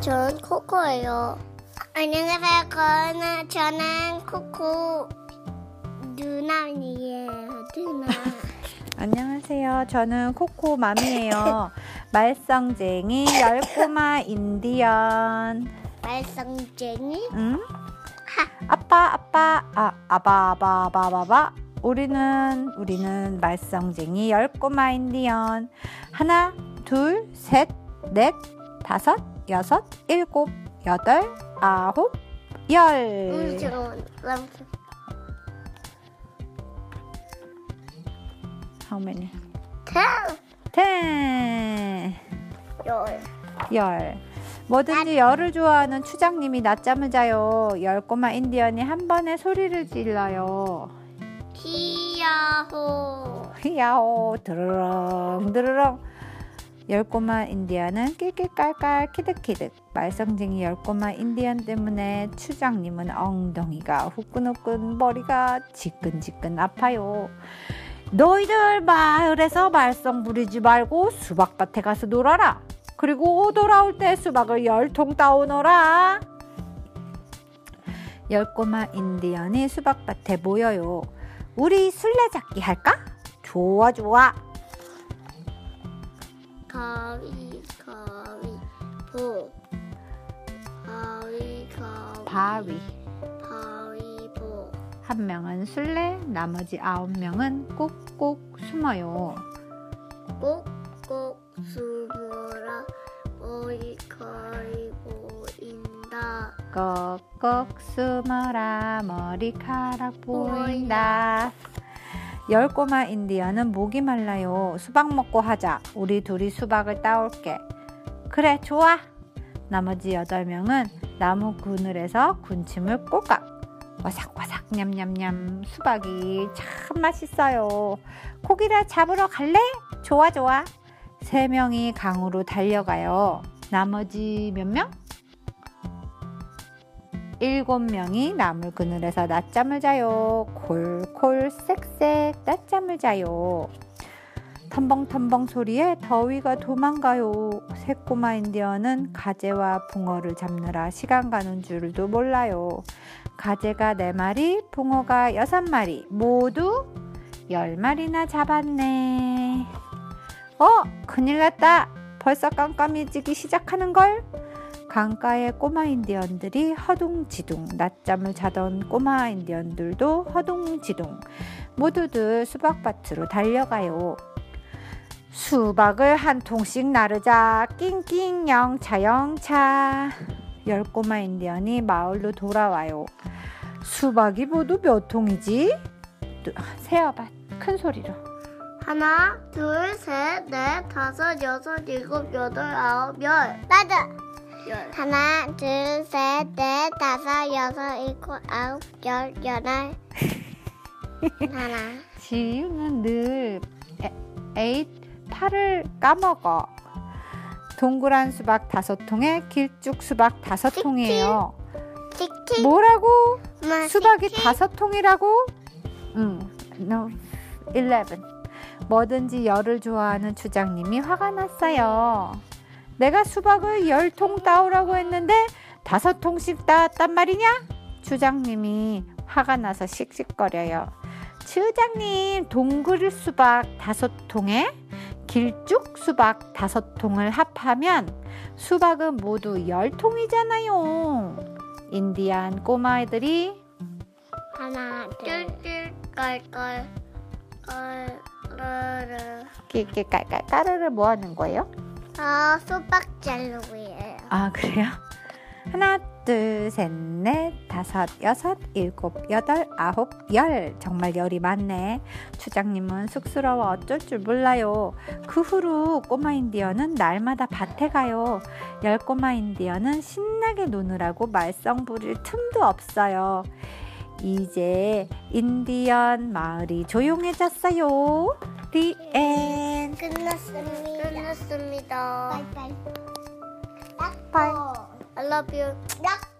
저는 코코예요. 안녕하세요. 저는, 저는 코코 누나이에요. 누나. 안녕하세요. 저는 코코 맘이에요. 말썽쟁이 열꼬마 인디언. 말썽쟁이? 응? 아빠 아빠 아 아바바바바바 우리는 우리는 말썽쟁이 열꼬마 인디언 하나 둘 셋 넷 다섯 여섯 일곱 여덟 아홉 열 지금 람- How many? ten. ten 열. 열. 뭐든지 열을 좋아하는 추장님이 낮잠을 자요. 열 꼬마 인디언이 한 번에 소리를 질러요. 히야호. 야오 드르렁 드르렁. 열 꼬마 인디언은 낄낄깔깔 키득키득. 말썽쟁이 열 꼬마 인디언 때문에 추장님은 엉덩이가 후끈후끈 머리가 지끈지끈 아파요. 너희들 마을에서 말썽 부리지 말고 수박밭에 가서 놀아라. 그리고 돌아올 때 수박을 열 통 따오너라. 열 꼬마 인디언이 수박밭에 모여요. 우리 술래잡기 할까? 좋아 좋아. 가위 가위 보. 가위 가위 바위. 바위 보. 한 명은 술래, 나머지 아홉 명은 꼭꼭 숨어요. 꼭꼭 숨어라 머리카락 보인다 꼭꼭 숨어라 머리카락 보인다. 열 꼬마 인디언은 목이 말라요. 수박 먹고 하자. 우리 둘이 수박을 따올게. 그래, 좋아. 나머지 여덟 명은 나무 그늘에서 군침을 꼬깍. 와삭와삭 냠냠냠 수박이 참 맛있어요. 고기를 잡으러 갈래? 좋아 좋아. 세 명이 강으로 달려가요. 나머지 몇 명? 일곱 명이 나물 그늘에서 낮잠을 자요. 콜콜 쌕쌕 낮잠을 자요. 텀벙텀벙 소리에 더위가 도망가요. 새꼬마 인디언은 가재와 붕어를 잡느라 시간 가는 줄도 몰라요. 가재가 네 마리, 붕어가 여섯 마리, 모두 열 마리나 잡았네. 어, 큰일 났다. 벌써 깜깜해지기 시작하는 걸. 강가의 꼬마 인디언들이 허둥지둥 낮잠을 자던 꼬마 인디언들도 허둥지둥 모두들 수박밭으로 달려가요. 수박을 한 통씩 나르자 낑낑 영차 영차 열 꼬마 인디언이 마을로 돌아와요. 수박이 모두 몇 통이지? 또, 세어봐 큰 소리로. 하나 둘 셋 넷 다섯 여섯 일곱 여덟 아홉 열 맞아 열 하나 둘셋넷 다섯 여섯 일곱 아홉 열 열할 하나 지우는 늘 에, 에잇 팔을 까먹어. 동그란 수박 다섯 통에 길쭉 수박 다섯 틱틱. 통이에요. 틱틱 뭐라고? 엄마, 수박이 틱틱. 다섯 통이라고? 응, no, 11. 뭐든지 열을 좋아하는 주장님이 화가 났어요. 내가 수박을 열 통 따오라고 했는데 다섯 통씩 따왔단 말이냐? 주장님이 화가 나서 씩씩거려요. 주장님, 동글 수박 다섯 통에 길쭉 수박 다섯 통을 합하면 수박은 모두 열 통이잖아요. 인디안 꼬마애들이 하나 둘 둘 깔깔 깔르르 이렇게 깔깔 까르르 뭐 하는 거예요? 아 수박 젤로이에요. 아 그래요? 하나 둘 셋 넷 다섯 여섯 일곱 여덟 아홉 열. 정말 열이 많네. 추장님은 쑥스러워 어쩔 줄 몰라요. 그 후로 꼬마 인디언은 날마다 밭에 가요. 열 꼬마 인디언은 신나게 노느라고 말썽 부릴 틈도 없어요. 이제 인디언 마을이 조용해졌어요. 리엔 끝났습니다 끝났습니다. Bye I love you. 약